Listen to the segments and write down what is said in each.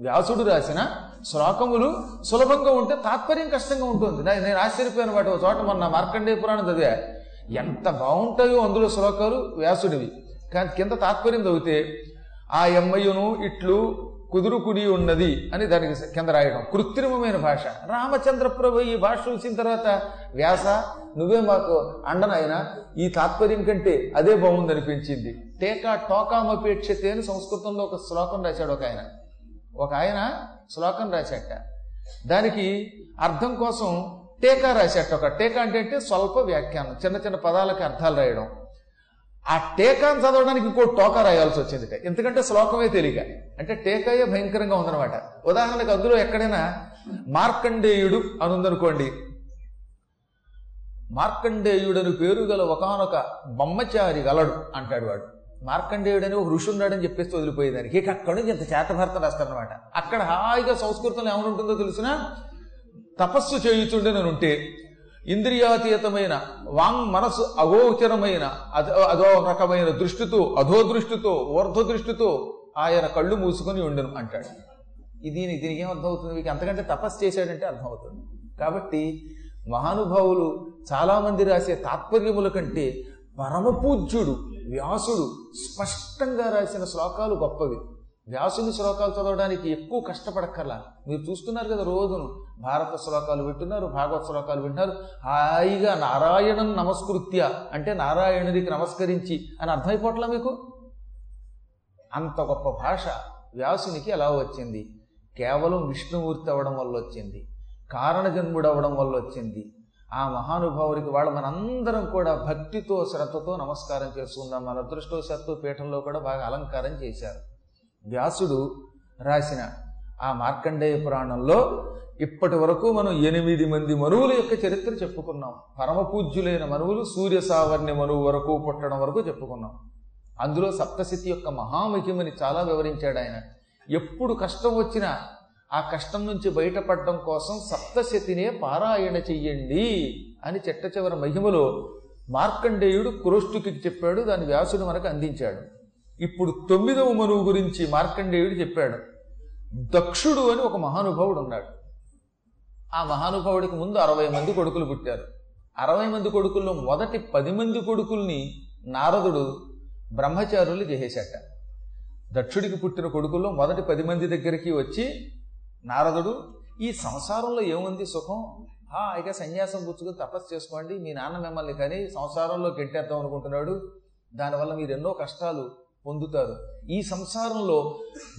వ్యాసుడు రాసిన శ్లోకములు సులభంగా ఉంటే తాత్పర్యం కష్టంగా ఉంటుంది. నేను ఆశ్చర్యపోయిన వాటి ఒక చోట మొన్న మార్కండేయ పురాణం చదివా. ఎంత బాగుంటాయో అందులో శ్లోకాలు వ్యాసుడివి. కానీ కింద తాత్పర్యం చదివితే ఆ ఎమ్మయ్యను ఇట్లు కుదురుకుడి ఉన్నది అని దానికి కింద రాయడం కృత్రిమమైన భాష. రామచంద్ర ప్రభు ఈ భాష చూసిన తర్వాత వ్యాస నువ్వే మాకు అండనైనా ఈ తాత్పర్యం కంటే అదే బాగుందనిపించింది. టేకా టోకామపేక్షతే అని సంస్కృతంలో ఒక శ్లోకం రాశాడు ఒక ఆయన. ఒక ఆయన శ్లోకం రాశాట దానికి అర్థం కోసం టీకా రాశాట ఒక టీకా అంటే అంటే స్వల్ప వ్యాఖ్యానం చిన్న చిన్న పదాలకి అర్థాలు రాయడం. ఆ టీకాను చదవడానికి ఇంకో టోకా రాయాల్సి వచ్చింది ఎందుకంటే శ్లోకమే తెలియక. అంటే టీకాయే భయంకరంగా ఉందన్నమాట. ఉదాహరణకు అందులో ఎక్కడైనా మార్కండేయుడు అని ఉందనుకోండి. మార్కండేయుడని పేరు గల ఒకనొక బొమ్మచారి గలడు అంటాడు వాడు. మార్కండేయుడని ఒక ఋషి ఉన్నాడని చెప్పేసి వదిలిపోయేదానికి. ఇక అక్కడి నుంచి ఇంత చేతభారత రాస్తారనమాట అక్కడ హాయిగా సంస్కృతంలో ఏమనుంటుందో తెలిసిన? తపస్సు చేయుచుండేనని ఉంటే ఇంద్రియాతీతమైన వాంగ్ మనసు అగోచరమైన అదో రకమైన దృష్టితో అధో దృష్టితో ఊర్ధ దృష్టితో ఆయన కళ్ళు మూసుకొని ఉండను అంటాడు. ఇది దీనికి ఏం అర్థమవుతుంది? మీకు అంతకంటే తపస్సు చేశాడంటే అర్థమవుతుంది. కాబట్టి మహానుభావులు చాలామంది రాసే తాత్పర్యముల కంటే పరమపూజ్యుడు వ్యాసుడు స్పష్టంగా రాసిన శ్లోకాలు గొప్పవి. వ్యాసుని శ్లోకాలు చదవడానికి ఎక్కువ కష్టపడక్కర్లా. మీరు చూస్తున్నారు కదా రోజును. భారత శ్లోకాలు వింటున్నారు భాగవత శ్లోకాలు వింటున్నారు. హాయిగా నారాయణం నమస్కృత్య అంటే నారాయణుడికి నమస్కరించి అని అర్థమైపోవట్లా మీకు? అంత గొప్ప భాష వ్యాసునికి ఎలా వచ్చింది? కేవలం విష్ణుమూర్తి అవ్వడం వల్ల వచ్చింది. కారణజన్ముడు అవ్వడం వల్ల వచ్చింది. ఆ మహానుభావుడికి వాళ్ళు మనందరం కూడా భక్తితో శ్రద్ధతో నమస్కారం చేసుకుందాం మన అదృష్టవశాత్తు పీఠంలో కూడా బాగా అలంకారం చేశారు. వ్యాసుడు రాసిన ఆ మార్కండేయ పురాణంలో ఇప్పటి వరకు మనం ఎనిమిది మంది మనువుల యొక్క చరిత్ర చెప్పుకున్నాం. పరమ పూజ్యులైన మనువులు సూర్య సావర్ణ్య మనువు వరకు పుట్టడం వరకు చెప్పుకున్నాం. అందులో సప్తశతి యొక్క మహామహిమని చాలా వివరించాడు ఆయన. ఎప్పుడు కష్టం వచ్చినా ఆ కష్టం నుంచి బయటపడడం కోసం సప్తశతినే పారాయణ చెయ్యండి అని చెట్ట చివరి మహిమలో మార్కండేయుడు క్రోష్ఠుకి చెప్పాడు దాని వ్యాసుడు మనకు అందించాడు. ఇప్పుడు తొమ్మిదవ మనువు గురించి మార్కండేయుడు చెప్పాడు. దక్షుడు అని ఒక మహానుభావుడు ఉన్నాడు. ఆ మహానుభావుడికి ముందు అరవై మంది కొడుకులు పుట్టారు. అరవై మంది కొడుకుల్లో మొదటి పది మంది కొడుకుల్ని నారదుడు బ్రహ్మచారులు చేసేశాట. దక్షుడికి పుట్టిన కొడుకుల్లో మొదటి పది మంది దగ్గరికి వచ్చి నారదుడు ఈ సంసారంలో ఏముంది సుఖం? హాయిగా సన్యాసం పుచ్చుకుని తపస్సు చేసుకోండి. మీ నాన్న మిమ్మల్ని కానీ సంసారంలో కెట్టేద్దాం అనుకుంటున్నాడు. దానివల్ల మీరు ఎన్నో కష్టాలు పొందుతారు. ఈ సంసారంలో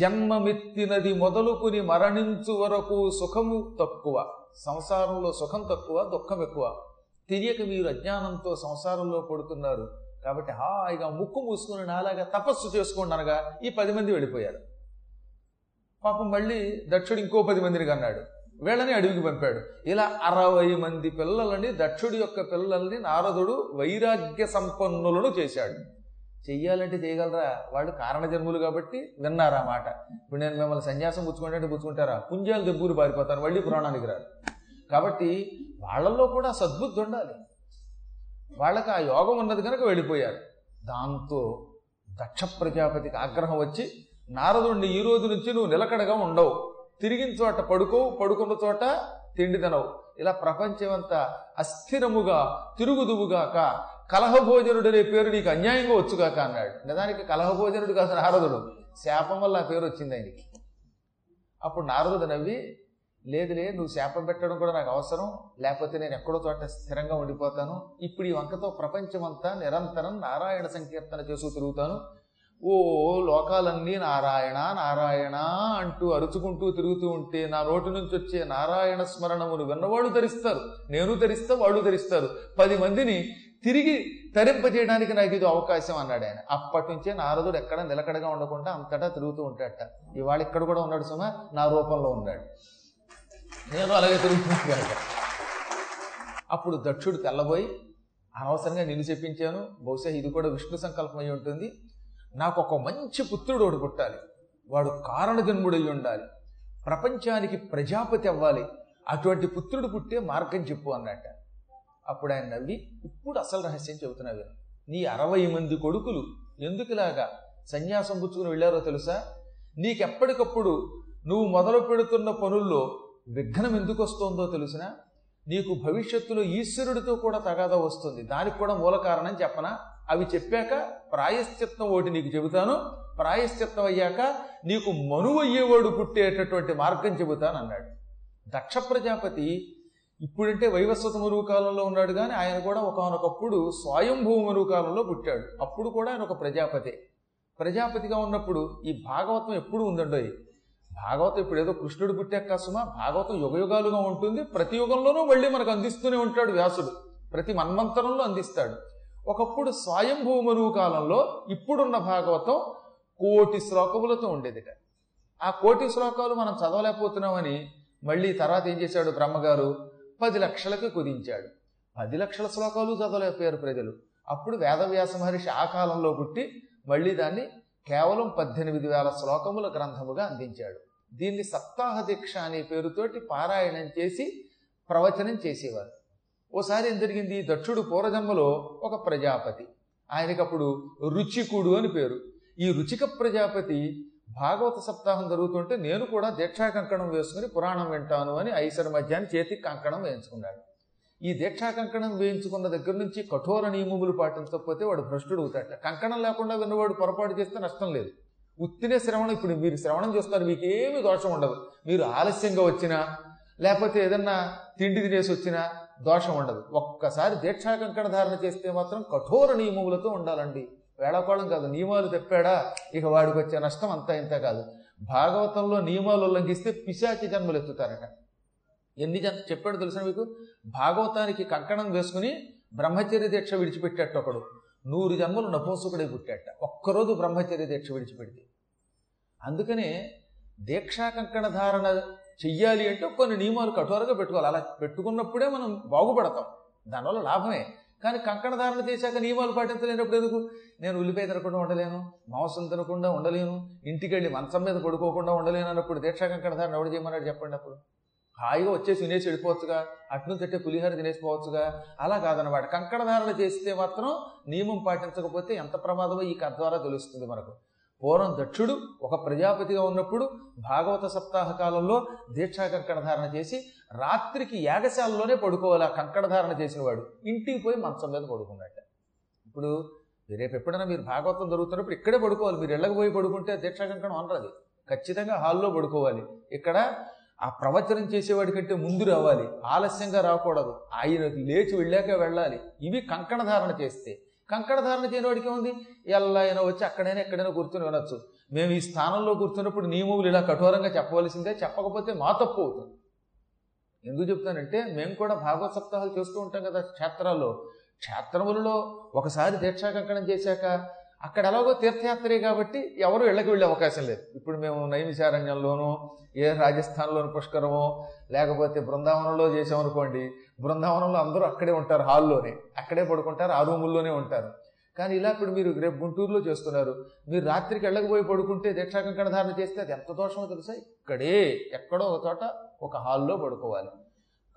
జన్మమెత్తినది మొదలుకుని మరణించు వరకు సుఖము తక్కువ. సంసారంలో సుఖం తక్కువ దుఃఖం ఎక్కువ. తెలియక మీరు అజ్ఞానంతో సంసారంలో పడుతున్నారు. కాబట్టి హాయిగా ముక్కు మూసుకుని నాలాగా తపస్సు చేసుకోండి అనగా ఈ పది మంది వెళ్ళిపోయారు. పాపం మళ్ళీ దక్షుడు ఇంకో పది మందిని కన్నాడు. వీళ్ళని అడవికి పంపాడు. ఇలా అరవై మంది పిల్లలని దక్షుడి యొక్క పిల్లల్ని నారదుడు వైరాగ్య సంపన్నులను చేశాడు. చెయ్యాలంటే చేయగలరా? వాళ్ళు కారణ జన్ములు కాబట్టి విన్నారా మాట? ఇప్పుడు నేను మిమ్మల్ని సన్యాసం పుచ్చుకుంటే పుచ్చుకుంటారా? పుంజాలు దెబ్బూరు పారిపోతాను మళ్ళీ పురాణానికి రాదు కాబట్టి వాళ్ళల్లో కూడా సద్బుద్ధి ఉండాలి. వాళ్ళకి ఆ యోగం ఉన్నది కనుక వెళ్ళిపోయారు. దాంతో దక్ష ప్రజాపతికి ఆగ్రహం వచ్చి నారదుడిని ఈ రోజు నుంచి నువ్వు నిలకడగా ఉండవు. తిరిగిన చోట పడుకోవు పడుకున్న చోట తిండి తినవు. ఇలా ప్రపంచమంతా అస్థిరముగా తిరుగుదువుగాక కలహభోజనుడు అనే పేరు నీకు అన్యాయంగా వచ్చుగాక అన్నాడు. నిజానికి కలహభోజనుడు కాదు నారదుడు. శాపం వల్ల ఆ పేరు వచ్చింది ఆయనకి. అప్పుడు నారదుడు నవ్వి లేదులే నువ్వు శాపం పెట్టడం కూడా నాకు అవసరం. లేకపోతే నేను ఎక్కడో చోట స్థిరంగా ఉండిపోతాను. ఇప్పుడు ఈ వంకతో ప్రపంచమంతా నిరంతరం నారాయణ సంకీర్తన చేస్తూ తిరుగుతాను. ఓ లోకాలన్నీ నారాయణ నారాయణ అంటూ అరుచుకుంటూ తిరుగుతూ ఉంటే నా నోటి నుంచి వచ్చే నారాయణ స్మరణమును విన్నవాళ్ళు ధరిస్తారు. నేను ధరిస్తా వాళ్ళు ధరిస్తారు. పది మందిని తిరిగి తరింపజేయడానికి నాకు ఇది అవకాశం అన్నాడు ఆయన. అప్పటి నుంచే నారదుడు ఎక్కడ నిలకడగా ఉండకుండా అంతటా తిరుగుతూ ఉంటాడట. ఇవాళ ఇక్కడ కూడా ఉన్నాడు సుమ నా రూపంలో ఉన్నాడు. నేను అలాగే తిరుగుతున్నాను అప్పుడు దక్షుడు తెల్లబోయి అనవసరంగా నిన్ను చెప్పించాను. బహుశా ఇది కూడా విష్ణు సంకల్పం అయి ఉంటుంది. నాకు ఒక మంచి పుత్రుడు ఒకడు పుట్టాలి. వాడు కారణజన్ముడై ఉండాలి. ప్రపంచానికి ప్రజాపతి అవ్వాలి. అటువంటి పుత్రుడు పుట్టే మార్గం చెప్పు అన్నట్ట. అప్పుడు ఆయన నవ్వి ఇప్పుడు అసలు రహస్యం చెబుతున్నావు నీ అరవై మంది కొడుకులు ఎందుకులాగా సన్యాసం పుచ్చుకుని వెళ్ళారో తెలుసా? నీకెప్పటికప్పుడు నువ్వు మొదలు పెడుతున్న పనుల్లో విఘ్నం ఎందుకు వస్తుందో తెలిసినా? నీకు భవిష్యత్తులో ఈశ్వరుడితో కూడా తగాదా వస్తుంది. దానికి కూడా మూల కారణం చెప్పనా? అవి చెప్పాక ప్రాయశ్చిత్తం ఒకటి నీకు చెబుతాను. ప్రాయశ్చిత్తం అయ్యాక నీకు మనువు అయ్యేవాడు పుట్టేటటువంటి మార్గం చెబుతాను అన్నాడు. దక్ష ప్రజాపతి ఇప్పుడంటే వైవస్వత మరువు కాలంలో ఉన్నాడు కానీ ఆయన కూడా ఒకనొకప్పుడు స్వయంభూ మరువు కాలంలో పుట్టాడు. అప్పుడు కూడా ఆయన ఒక ప్రజాపతి. ప్రజాపతిగా ఉన్నప్పుడు ఈ భాగవతం ఎప్పుడు ఉందండో భాగవతం ఇప్పుడు ఏదో కృష్ణుడు పుట్టాక కాసుమా భాగవతం యుగయుగాలుగా ఉంటుంది. ప్రతి యుగంలోనూ మళ్ళీ మనకు అందిస్తూనే ఉంటాడు వ్యాసుడు. ప్రతి మన్వంతరంలో అందిస్తాడు. ఒకప్పుడు స్వయంభూ కాలంలో ఇప్పుడున్న భాగవతం కోటి శ్లోకములతో ఉండేదిట. ఆ కోటి శ్లోకాలు మనం చదవలేకపోతున్నామని మళ్ళీ తర్వాత ఏం చేశాడు బ్రహ్మగారు? పది లక్షలకి కుదించాడు. పది లక్షల శ్లోకాలు చదవలేకపోయారు ప్రజలు. అప్పుడు వేదవ్యాస మహర్షి ఆ కాలంలో పుట్టి మళ్ళీ దాన్ని కేవలం పద్దెనిమిది వేల శ్లోకముల గ్రంథముగా అందించాడు. దీన్ని సప్తాహ దీక్ష అనే పేరుతోటి పారాయణం చేసి ప్రవచనం చేసేవారు. ఓసారి ఏం జరిగింది? దక్షుడు పూర్వజన్మలో ఒక ప్రజాపతి. ఆయనకప్పుడు రుచికుడు అని పేరు. ఈ రుచిక ప్రజాపతి భాగవత సప్తాహం జరుగుతుంటే నేను కూడా దీక్షా కంకణం వేసుకుని పురాణం వింటాను అని ఐసర మధ్యాన్ని చేతికి కంకణం వేయించుకున్నాడు. ఈ దీక్షా కంకణం వేయించుకున్న దగ్గర నుంచి కఠోర నియమములు పాటించకపోతే వాడు భ్రష్టుడు అవుతాట కంకణం లేకుండా విన్నవాడు పొరపాటు చేస్తే నష్టం లేదు. ఉత్తినే శ్రవణం ఇప్పుడు మీరు శ్రవణం చేస్తారు మీకేమీ దోషం ఉండదు. మీరు ఆలస్యంగా వచ్చినా లేకపోతే ఏదన్నా తిండి తినేసి వచ్చినా దోషం ఉండదు. ఒక్కసారి దీక్షా కంకణ ధారణ చేస్తే మాత్రం కఠోర నియమములతో ఉండాలండి. వేళకోళం కాదు. నియమాలు తెప్పాడా ఇక వాడికి వచ్చే నష్టం అంతా ఇంత కాదు. భాగవతంలో నియమాలు ఉల్లంఘిస్తే పిశాచి జన్మలు ఎత్తుతారట. ఎన్ని జన్ చెప్పాడు తెలుసా మీకు? భాగవతానికి కంకణం వేసుకుని బ్రహ్మచర్య దీక్ష విడిచిపెట్టాట ఒకడు. నూరు జన్మలు నపూంసకుడే పుట్టాట. ఒక్కరోజు బ్రహ్మచర్య దీక్ష విడిచిపెడితే. అందుకనే దీక్షా కంకణ ధారణ చెయ్యాలి అంటే కొన్ని నియమాలు కఠోరంగా పెట్టుకోవాలి. అలా పెట్టుకున్నప్పుడే మనం బాగుపడతాం. దానివల్ల లాభమే. కానీ కంకణ ధారణ చేశాక నియమాలు పాటించలేనప్పుడు ఎందుకు? నేను ఉల్లిపాయ తినకుండా ఉండలేను మాంసం తినకుండా ఉండలేను ఇంటికి వెళ్ళి మంచం మీద పడుకోకుండా ఉండలేను అన్నప్పుడు దీక్ష కంకణ ధారణ ఎవడు చేయమన్నాడు చెప్పండి అప్పుడు? హాయిగా వచ్చేసి తినేసి వెళ్ళిపోవచ్చుగా అట్ను తట్టే పులిహోర తినేసిపోవచ్చుగా? అలా కాదనమాట కంకణ ధారణ చేస్తే మాత్రం నియమం పాటించకపోతే ఎంత ప్రమాదమో ఈ కథ ద్వారా తెలుస్తుంది మనకు. పూర్వం దక్షుడు ఒక ప్రజాపతిగా ఉన్నప్పుడు భాగవత సప్తాహ కాలంలో దీక్షా కంకణ ధారణ చేసి రాత్రికి యాగశాలలోనే పడుకోవాలి ఆ కంకణ ధారణ ఇంటికి పోయి మంచం మీద పడుకున్నట్ట ఇప్పుడు రేపు ఎప్పుడైనా మీరు భాగవతం జరుగుతున్నప్పుడు ఇక్కడే పడుకోవాలి. మీరు ఇళ్ళకి పోయి పడుకుంటే దీక్షా కంకణం అనరది. ఖచ్చితంగా హాల్లో పడుకోవాలి. ఇక్కడ ఆ ప్రవచనం చేసేవాడి కంటే ముందు రావాలి. ఆలస్యంగా రాకూడదు. ఆయన లేచి వెళ్ళాక వెళ్ళాలి. ఇవి కంకణ ధారణ చేస్తే కంకణ ధారణ చేయనివాడికి ఏముంది? ఎలా అయినా వచ్చి అక్కడైనా ఎక్కడైనా కూర్చొని వినొచ్చు. మేము ఈ స్థానంలో కూర్చున్నప్పుడు నియమములు ఇలా కఠోరంగా చెప్పవలసిందే చెప్పకపోతే మా తప్పు అవుతుంది. ఎందుకు చెప్తానంటే మేము కూడా భాగవత సప్తాహాలు చేస్తూ ఉంటాం కదా క్షేత్రాల్లో. క్షేత్రములలో ఒకసారి దీక్షా కంకణం చేశాక అక్కడ ఎలాగో తీర్థయాత్రే కాబట్టి ఎవరు ఇళ్ళకి వెళ్ళే అవకాశం లేదు. ఇప్పుడు మేము నైమిషారణ్యంలోనూ ఏ రాజస్థాన్లోని పుష్కరమో లేకపోతే బృందావనంలో చేసామనుకోండి బృందావనంలో అందరూ అక్కడే ఉంటారు హాల్లోనే. అక్కడే పడుకుంటారు ఆ రూముల్లోనే ఉంటారు. కానీ ఇలా ఇప్పుడు మీరు రేపు గుంటూరులో చేస్తున్నారు. మీరు రాత్రికి వెళ్ళకపోయి పడుకుంటే దీక్షా కంకణ ధారణ చేస్తే అది ఎంత దోషమో తెలుసా? ఇక్కడే ఎక్కడో ఒక చోట ఒక హాల్లో పడుకోవాలి.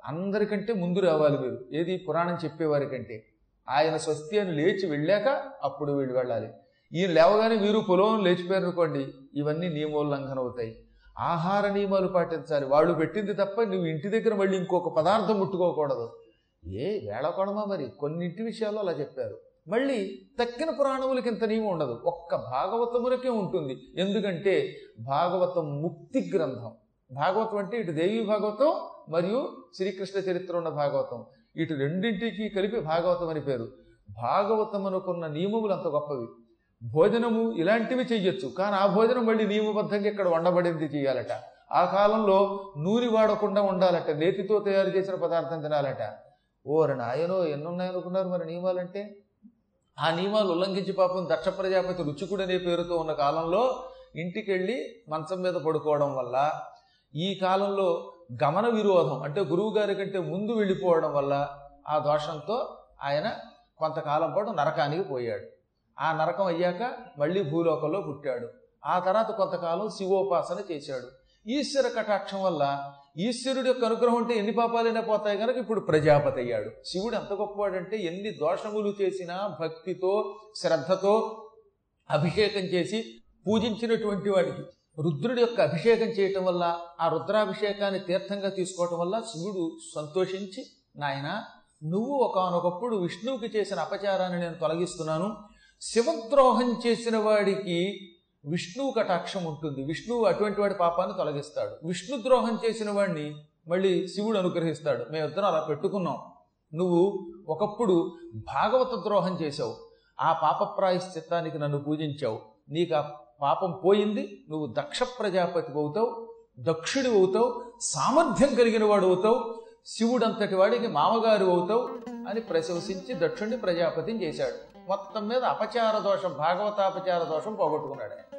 అందరికంటే ముందు రావాలి మీరు. ఏది? పురాణం చెప్పేవారి కంటే ఆయన స్వస్తి అని లేచి వెళ్ళాక అప్పుడు వీళ్ళు వెళ్ళాలి. ఈయన లేవగానే మీరు పొలం లేచిపోయారు అనుకోండి ఇవన్నీ నియమోల్లంఘన అవుతాయి ఆహార నియమాలు పాటించాలి. వాళ్ళు పెట్టింది తప్ప నువ్వు ఇంటి దగ్గర మళ్ళీ ఇంకొక పదార్థం ముట్టుకోకూడదు. ఏ వేళకోణమా మరి? కొన్నింటి విషయాల్లో అలా చెప్పారు. మళ్ళీ తక్కిన పురాణములకి ఇంత నియమం ఉండదు. ఒక్క భాగవతములకే ఉంటుంది. ఎందుకంటే భాగవతం ముక్తి గ్రంథం. భాగవతం అంటే ఇటు దేవి భాగవతం మరియు శ్రీకృష్ణ చరిత్ర ఉన్న భాగవతం. ఇటు రెండింటికి కలిపి భాగవతం అని పేరు. భాగవతమునకున్న అనుకున్న నియమములు అంత గొప్పవి. భోజనము ఇలాంటివి చెయ్యొచ్చు. కానీ ఆ భోజనం మళ్ళీ నియమబద్ధంగా ఇక్కడ వండబడింది చేయాలట ఆ కాలంలో నూనె వాడకుండా ఉండాలట. నేతితో తయారు చేసిన పదార్థం తినాలట. ఓరి నాయనో ఎన్నున్నాయనుకున్నారు మరి నియమాలంటే? ఆ నియమాలు ఉల్లంఘించి పాపం దక్ష ప్రజాపతి రుచికుడనే పేరుతో ఉన్న కాలంలో ఇంటికి వెళ్ళి మంచం మీద పడుకోవడం వల్ల ఈ కాలంలో గమన విరోధం అంటే గురువు గారి కంటే ముందు వెళ్ళిపోవడం వల్ల ఆ దోషంతో ఆయన కొంతకాలం పాటు నరకానికి పోయాడు. ఆ నరకం అయ్యాక మళ్ళీ భూలోకంలో పుట్టాడు. ఆ తర్వాత కొంతకాలం శివోపాసన చేశాడు. ఈశ్వర కటాక్షం వల్ల ఈశ్వరుడి యొక్క అనుగ్రహం ఉంటే ఎన్ని పాపాలైనా పోతాయి కనుక ఇప్పుడు ప్రజాపతి అయ్యాడు. శివుడు ఎంత గొప్పవాడంటే ఎన్ని దోషములు చేసినా భక్తితో శ్రద్ధతో అభిషేకం చేసి పూజించినటువంటి వాడికి రుద్రుడి యొక్క అభిషేకం చేయటం వల్ల ఆ రుద్రాభిషేకాన్ని తీర్థంగా తీసుకోవటం వల్ల శివుడు సంతోషించి నాయన నువ్వు ఒకనొకప్పుడు విష్ణువుకి చేసిన అపచారాన్ని నేను తొలగిస్తున్నాను. శివద్రోహం చేసిన వాడికి విష్ణువు కటాక్షం ఉంటుంది. విష్ణువు అటువంటి వాడి పాపాన్ని తొలగిస్తాడు. విష్ణు ద్రోహం చేసిన వాడిని మళ్ళీ శివుడు అనుగ్రహిస్తాడు. మేమిద్దరం అలా పెట్టుకున్నాం. నువ్వు ఒకప్పుడు భాగవత ద్రోహం చేశావు. ఆ పాప ప్రాయశ్చిత్తానికి నన్ను పూజించావు. నీకు ఆ పాపం పోయింది. నువ్వు దక్ష ప్రజాపతి అవుతావు దక్షుడి అవుతావు సామర్థ్యం కలిగిన వాడు అవుతావు శివుడంతటి వాడికి మామగారు అవుతావు అని ప్రశంసించి దక్షుణ్ణి ప్రజాపతిని చేశాడు. మొత్తం మీద అపచార దోషం భాగవతాపచార దోషం పోగొట్టుకున్నాడు. ఆయన